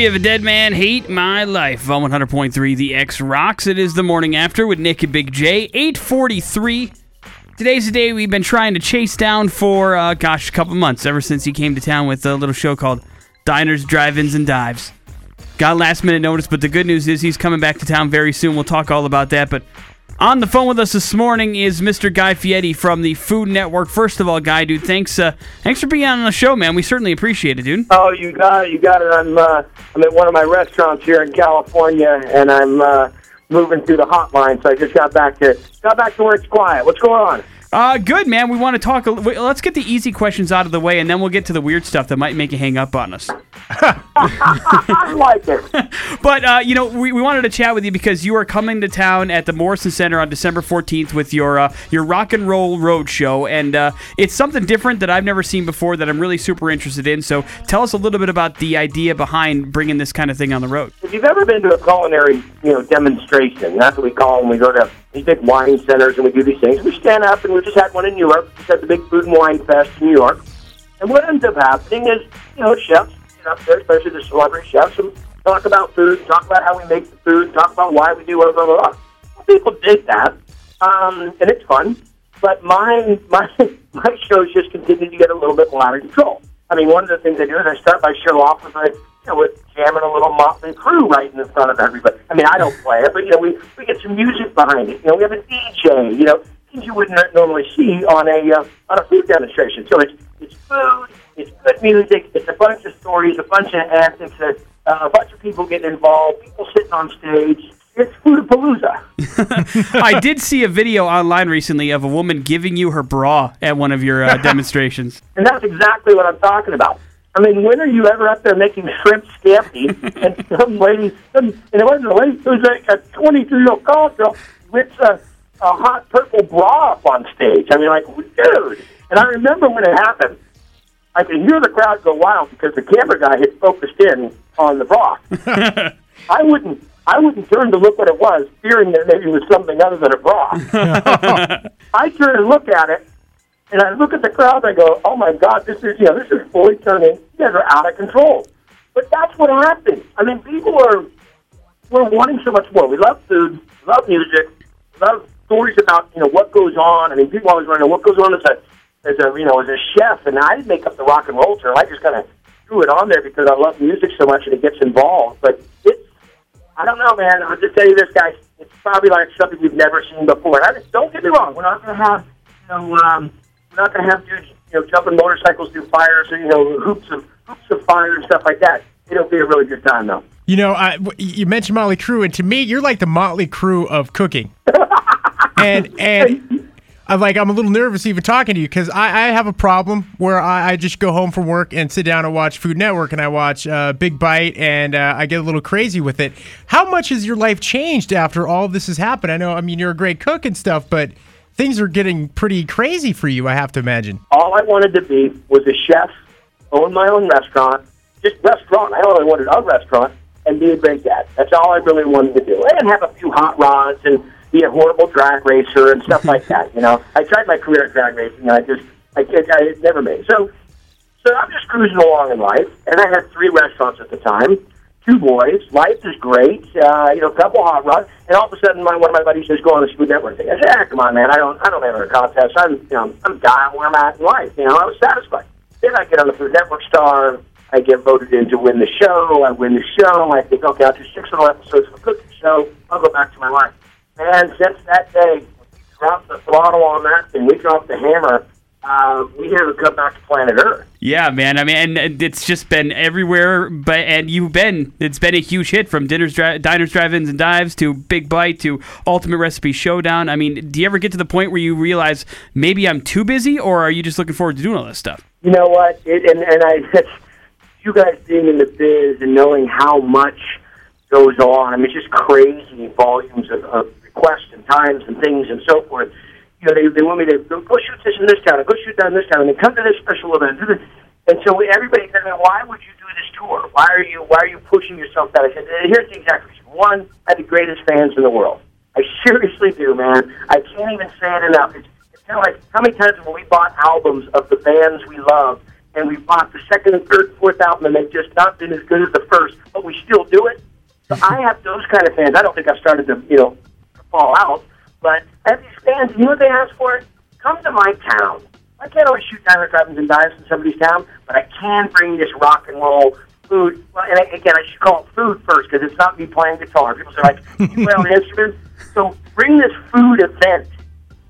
Diary of a Dead Man, Hate My Life on 100.3 The X Rocks. It is the morning after with Nick and Big J, 843. Today's the day we've been trying to chase down for, uh, gosh, a couple months, ever since he came to town with a little show called Diners, Drive-Ins, and Dives. Got last minute notice, but the good news is he's coming back to town very soon. We'll talk all about that, but on the phone with us this morning is Mr. Guy Fieri from the Food Network. First of all, Guy, dude, thanks, uh, thanks for being on the show, man. We certainly appreciate it, dude. Oh, you got it. You got it. I'm uh, I'm at one of my restaurants here in California, and I'm uh, moving through the hotline. So I just got back to got back to where it's quiet. What's going on? Uh, good, man. We want to talk. A, let's get the easy questions out of the way, and then we'll get to the weird stuff that might make you hang up on us. I like it. But uh, you know, we, we wanted to chat with you because you are coming to town at the Morrison Center on December fourteenth with your uh, your rock and roll road show, and uh, it's something different that I've never seen before that I'm really super interested in. So tell us a little bit about the idea behind bringing this kind of thing on the road. If you've ever been to a culinary, you know, demonstration, that's what we call them. We go to these big wine centers and we do these things. We stand up and we just had one in York. We had the big food and wine fest in New York. And what ends up happening is, you know, chefs get up there, especially the celebrity chefs, and talk about food, talk about how we make the food, talk about why we do blah blah blah. blah. Well, people dig that, um, and it's fun. But my my my shows just continue to get a little bit more out of control. I mean, one of the things I do is I start by show off with a you know, with jamming a little Motley Crue right in the front of everybody. I mean, I don't play it, but you know, we we get some music behind it. You know, we have a DJ. You know, things you wouldn't normally see on a uh, on a food demonstration. So it's it's food, it's good music, it's a bunch of stories, a bunch of antics, a, uh, a bunch of people getting involved, people sitting on stage. It's Foodapalooza. I did see a video online recently of a woman giving you her bra at one of your uh, demonstrations. And that's exactly what I'm talking about. I mean, when are you ever up there making shrimp scampi and some lady, some, and it wasn't a lady, it was like a 23 year old college girl with a, a hot purple bra up on stage. I mean, like, dude. And I remember when it happened, I could hear the crowd go wild because the camera guy had focused in on the bra. I wouldn't. I wouldn't turn to look what it was, fearing that maybe it was something other than a bra. I turn and look at it, and I look at the crowd. and I go, "Oh my God, this is you know this is fully turning. You guys are out of control." But that's what happens. I mean, people are we're wanting so much more. We love food, love music, love stories about you know what goes on. I mean, people always want to know what goes on as a as a you know as a chef. And I didn't make up the rock and roll term. I just kind of threw it on there because I love music so much and it gets involved. But it's I don't know, man. I'll just tell you this, guys. It's probably like something we've never seen before. And I just, don't get me wrong. We're not going to have, you know, um, we're not going to have dudes, you know, jumping motorcycles through fires or you know, hoops of hoops of fire and stuff like that. It'll be a really good time, though. You know, I, you mentioned Motley Crue, and to me, you're like the Motley Crue of cooking. and and I'm like, I'm a little nervous even talking to you because I, I have a problem where I, I just go home from work and sit down and watch Food Network and I watch uh, Big Bite and uh, I get a little crazy with it. How much has your life changed after all this has happened? I know, I mean, you're a great cook and stuff, but things are getting pretty crazy for you, I have to imagine. All I wanted to be was a chef, own my own restaurant, just restaurant. I only wanted a restaurant and be a great dad. That's all I really wanted to do. And have a few hot rods and be a horrible drag racer and stuff like that. You know, I tried my career at drag racing, and I just, I, I, I never made. So, so I'm just cruising along in life, and I had three restaurants at the time, two boys. Life is great. Uh, you know, a couple hot rods, and all of a sudden, my one of my buddies says, "Go on this Food Network thing." I said, "Ah, come on, man. I don't, I don't enter a contest. I'm, you know, I'm dying where I'm at in life. You know, I was satisfied." Then I get on the Food Network star. I get voted in to win the show. I win the show. I think, okay, I'll do six more episodes of a cooking show. I'll go back to my life. And since that day, we dropped the throttle on that thing. We dropped the hammer. Uh, we haven't come back to planet Earth. Yeah, man. I mean, and it's just been everywhere. But and you've been, it's been a huge hit from dinners, dri- diners, drive-ins, and dives to Big Bite to Ultimate Recipe Showdown. I mean, do you ever get to the point where you realize maybe I'm too busy, or are you just looking forward to doing all this stuff? You know what? It, and and I, you guys being in the biz and knowing how much goes on. I mean, it's just crazy volumes of, of requests and times and things and so forth. You know, they, they want me to go, go shoot this in this town, and go shoot that in this town, and then come to this special event. And so everybody said, "Why would you do this tour? Why are you Why are you pushing yourself that?" I said, "Here's the exact reason. One, I have the greatest fans in the world. I seriously do, man. I can't even say it enough. It's, it's kind of like how many times have we bought albums of the bands we love and we bought the second and third, fourth album, and they've just not been as good as the first, but we still do it. So I have those kind of fans. I don't think I've started to, you know, fall out, but I have these fans. You know what they ask for? Come to my town. I can't always shoot Diner Drive-ins and dives in somebody's town, but I can bring this rock and roll food. Well, and I, again, I should call it food first because it's not me playing guitar. People say like, you play on instruments. So bring this food event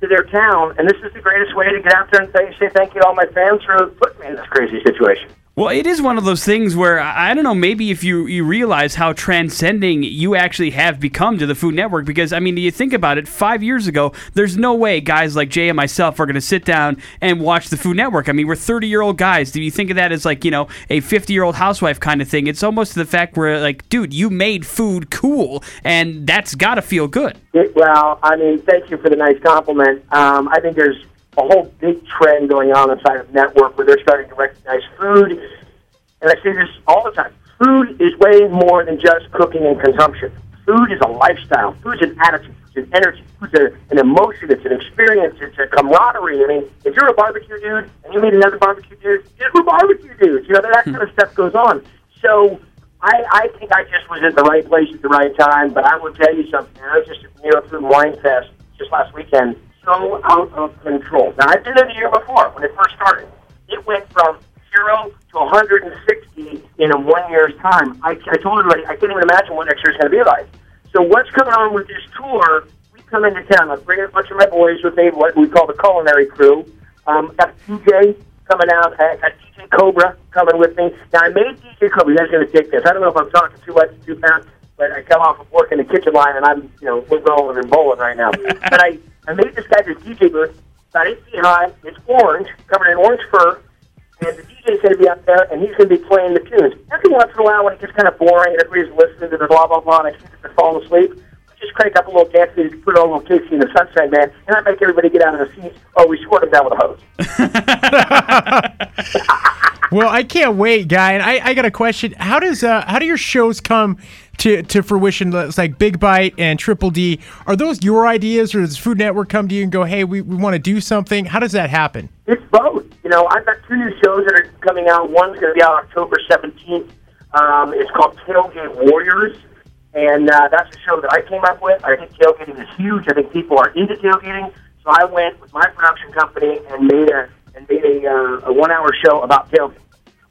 to their town, and this is the greatest way to get out there and say, say thank you to all my fans for putting me in this crazy situation. Well, it is one of those things where I don't know. Maybe if you you realize how transcending you actually have become to the Food Network, because I mean, you think about it. Five years ago, there's no way guys like Jay and myself are going to sit down and watch the Food Network. I mean, we're 30 year old guys. Do you think of that as like you know a 50 year old housewife kind of thing? It's almost the fact where like, dude, you made food cool, and that's got to feel good. Well, I mean, thank you for the nice compliment. Um, I think there's a whole big trend going on inside of network where they're starting to recognize food. And I say this all the time. Food is way more than just cooking and consumption. Food is a lifestyle. Food's an attitude. It's an energy. Food's a, an emotion. It's an experience. It's a camaraderie. I mean, if you're a barbecue dude and you meet another barbecue dude, we're barbecue dudes. You know, that hmm. kind of stuff goes on. So I, I think I just was at the right place at the right time. But I will tell you something. I was just at New York Food and Wine Fest just last weekend so out of control. Now, I've been there the year before when it first started. It went from zero to 160 in a one year's time. I, I told everybody I can't even imagine what next year's going to be like. So what's coming on with this tour? We come into town. I bring a bunch of my boys with me, what we call the culinary crew. Um, got DJ coming out. I got DJ Cobra coming with me. Now I made DJ Cobra. You guys going to take this? I don't know if I'm talking too much, too fast, but I come off of work in the kitchen line and I'm, you know, we're rolling and bowling right now. but I I made this guy this DJ booth about eight feet high. It's orange, covered in orange fur, and the DJ's going to be up there, and he's going to be playing the tunes. Every once in a while, when it gets kind of boring, and everybody's listening to the blah blah blah, and I see that they're falling asleep, I just crank up a little dance music, put on a little KC and the Sunshine Band, and I make everybody get out of their seats. Oh, we squirt them down with a hose. well, I can't wait, guy. And I, I got a question. How does uh, how do your shows come to, to fruition? It's like Big Bite and Triple D. Are those your ideas, or does Food Network come to you and go, "Hey, we, we want to do something"? How does that happen? It's both. You know, I've got two new shows that are coming out. One's going to be out October seventeenth. Um, it's called Tailgate Warriors, and uh, that's a show that I came up with. I think tailgating is huge. I think people are into tailgating, so I went with my production company and made a and made a, uh, a one-hour show about tailgating.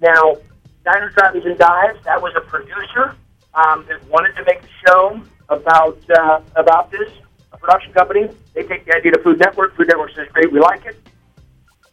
Now, Diners, Drive-Ins, and Dives. That was a producer um, that wanted to make a show about uh, about this. A production company. They take the idea to Food Network. Food Network says, "Great, we like it."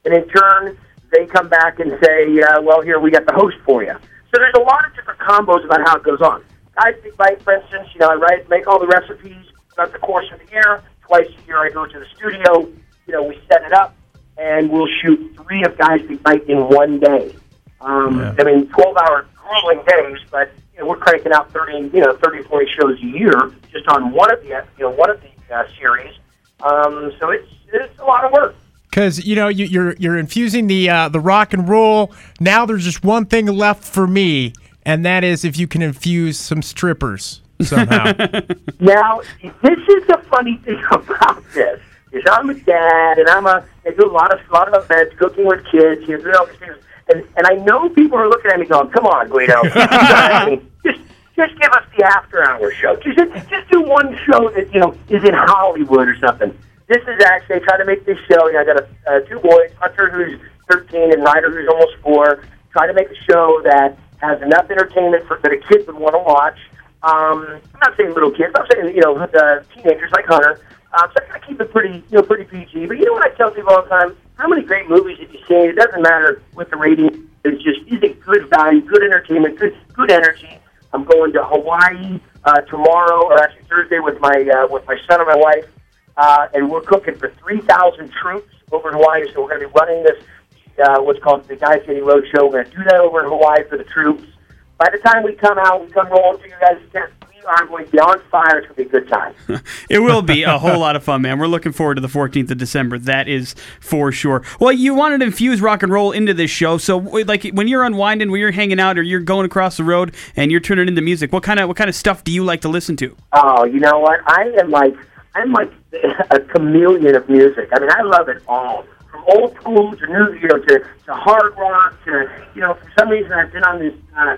And in turn, they come back and say, uh, "Well, here we got the host for you." So there's a lot of different combos about how it goes on. Guys Big Bite, for instance, you know, I write, make all the recipes throughout the course of the year. Twice a year, I go to the studio. You know, we set it up, and we'll shoot three of Guys Big Bite in one day. Um, yeah. I mean, 12-hour grueling days, but know, we're cranking out 30, you know, 30, 40 shows a year just on one of the, you know, one of the uh, series. Um, so it's it's a lot of work because you know you, you're you're infusing the uh, the rock and roll. Now there's just one thing left for me, and that is if you can infuse some strippers somehow. now this is the funny thing about this is I'm a dad and I'm a I do a lot of a lot of events, cooking with kids, you know, all these things, and and I know people are looking at me going, "Come on, Guido, just just give us the after hour show. Just just do one show that you know is in Hollywood or something." this is actually I try to make this show. You know, I got a, uh, two boys, Hunter who's 13 and Ryder who's almost four. Try to make a show that has enough entertainment for that a kid would want to watch. Um, I'm not saying little kids. I'm saying you know uh, teenagers like Hunter. Um, so I try to keep it pretty you know pretty PG. But you know what I tell people all the time? How many great movies have you seen? It doesn't matter what the rating. It's just is it good value, good entertainment, good good energy. I'm going to Hawaii uh, tomorrow, or actually Thursday, with my uh, with my son and my wife uh, and we're cooking for 3,000 troops over in Hawaii. So we're going to be running this, uh, what's called the Guy City Road Show. We're going to do that over in Hawaii for the troops. By the time we come out, we come rolling through you guys' tent. We are going to be on fire. It's going to be a good time. it will be a whole lot of fun, man. We're looking forward to the 14th of December. That is for sure. Well, you wanted to infuse rock and roll into this show, so like when you're unwinding, when you're hanging out, or you're going across the road and you're turning into music, what kind of what kind of stuff do you like to listen to? Oh, you know what? I am like I'm like a chameleon of music. I mean, I love it all. From from old school to new, you know, to, to hard rock to, you know, for some reason I've been on this, uh,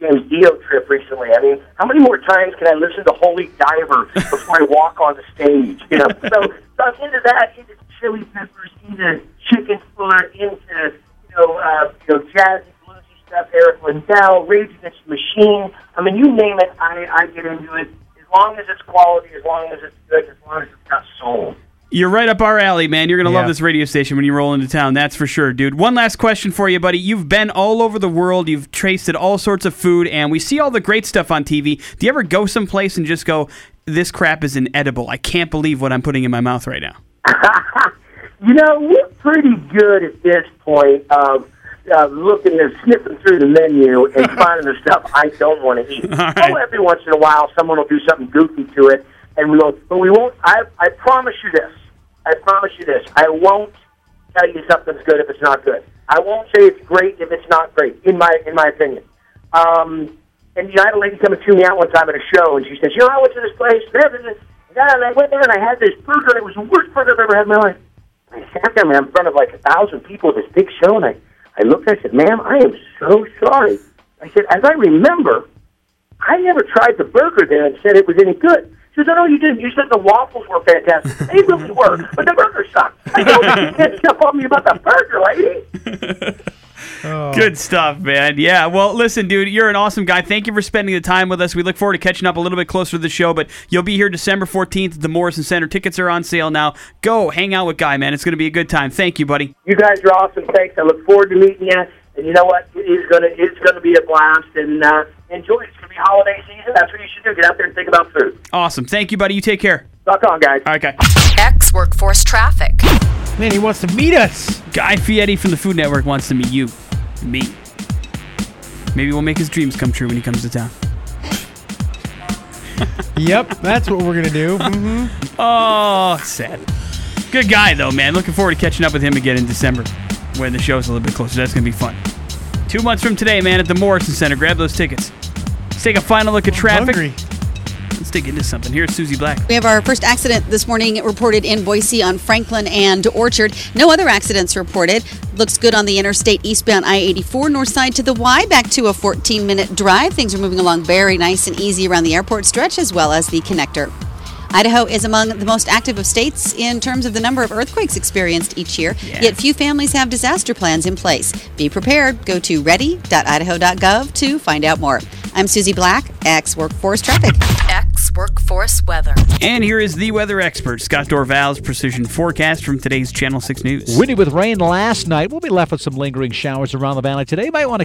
James Dio trip recently. I mean, how many more times can I listen to Holy Diver before I walk on the stage? You know, so, so I'm into that, into chili peppers, into chicken foot, into, you know, uh, you know, jazzy, bluesy stuff, Eric Lindell, Rage Against the Machine. I mean, you name it, I, I get into it. As long as it's quality, as long as it's good, as long as it's got soul. You're right up our alley, man. You're going to Yeah. love this radio station when you roll into town. That's for sure, dude. One last question for you, buddy. You've been all over the world. You've tasted all sorts of food, and we see all the great stuff on TV. Do you ever go someplace and just go, this crap is inedible? I can't believe what I'm putting in my mouth right now. You know, we're pretty good at this point of uh, looking and sniffing through the menu and finding the stuff I don't want to eat. right. Oh, every once in a while, someone will do something goofy to it, and we will. But we won't. I I promise you this. I promise you this. I won't tell you something's good if it's not good. I won't say it's great if it's not great. In my in my opinion. Um, and you know, I had a lady come and chew me out one time at a show, and she says, "You know, I went to this place, and I went there and I had this burger, and it was the worst burger I've ever had in my life." I sat there, man, in front of like a thousand people at this big show, and I, I looked and I said, ma'am, I am so sorry. I said, as I remember, I never tried the burger there and said it was any good. She says, oh, no, you didn't. You said the waffles were fantastic. They really were, but the burger sucked. I know you can't jump on me about the burger, lady. Good stuff, man. Yeah. Well, listen, dude, you're an awesome guy. Thank you for spending the time with us. We look forward to catching up a little bit closer to the show, but you'll be here December 14th at the Morrison Center. Tickets are on sale now. Go hang out with Guy, man. It's going to be a good time. Thank you, buddy. You guys are awesome. Thanks. I look forward to meeting you. And you know what? It is gonna it's gonna be a blast. And uh, enjoy. It's gonna be holiday season. That's what you should do. Get out there and think about food. Awesome. Thank you, buddy. You take care. Rock on, guys. All right, guy. X Workforce Traffic. Man, he wants to meet us. Guy Fieri from the Food Network wants to meet you. Me. Maybe we'll make his dreams come true when he comes to town. Yep, that's what we're gonna do. hmm Oh, sad. Good guy, though, man. Looking forward to catching up with him again in December when the show's a little bit closer. That's going to be fun. Two months from today, man, at the Morrison Center. Grab those tickets. Let's take a final look at traffic. Hungry. Let's dig into something. Here's Susie Black. We have our first accident this morning reported in Boise on Franklin and Orchard. No other accidents reported. Looks good on the interstate eastbound I 84 north side to the Y, back to a 14 minute drive. Things are moving along very nice and easy around the airport stretch as well as the connector. Idaho is among the most active of states in terms of the number of earthquakes experienced each year, Yeah. yet few families have disaster plans in place. Be prepared. Go to ready.idaho.gov to find out more. I'm Susie Black, X Workforce Traffic. X Workforce Weather. And here is the weather expert, Scott Dorval's precision forecast from today's Channel 6 News. Windy with rain last night. We'll be left with some lingering showers around the valley today. Might want to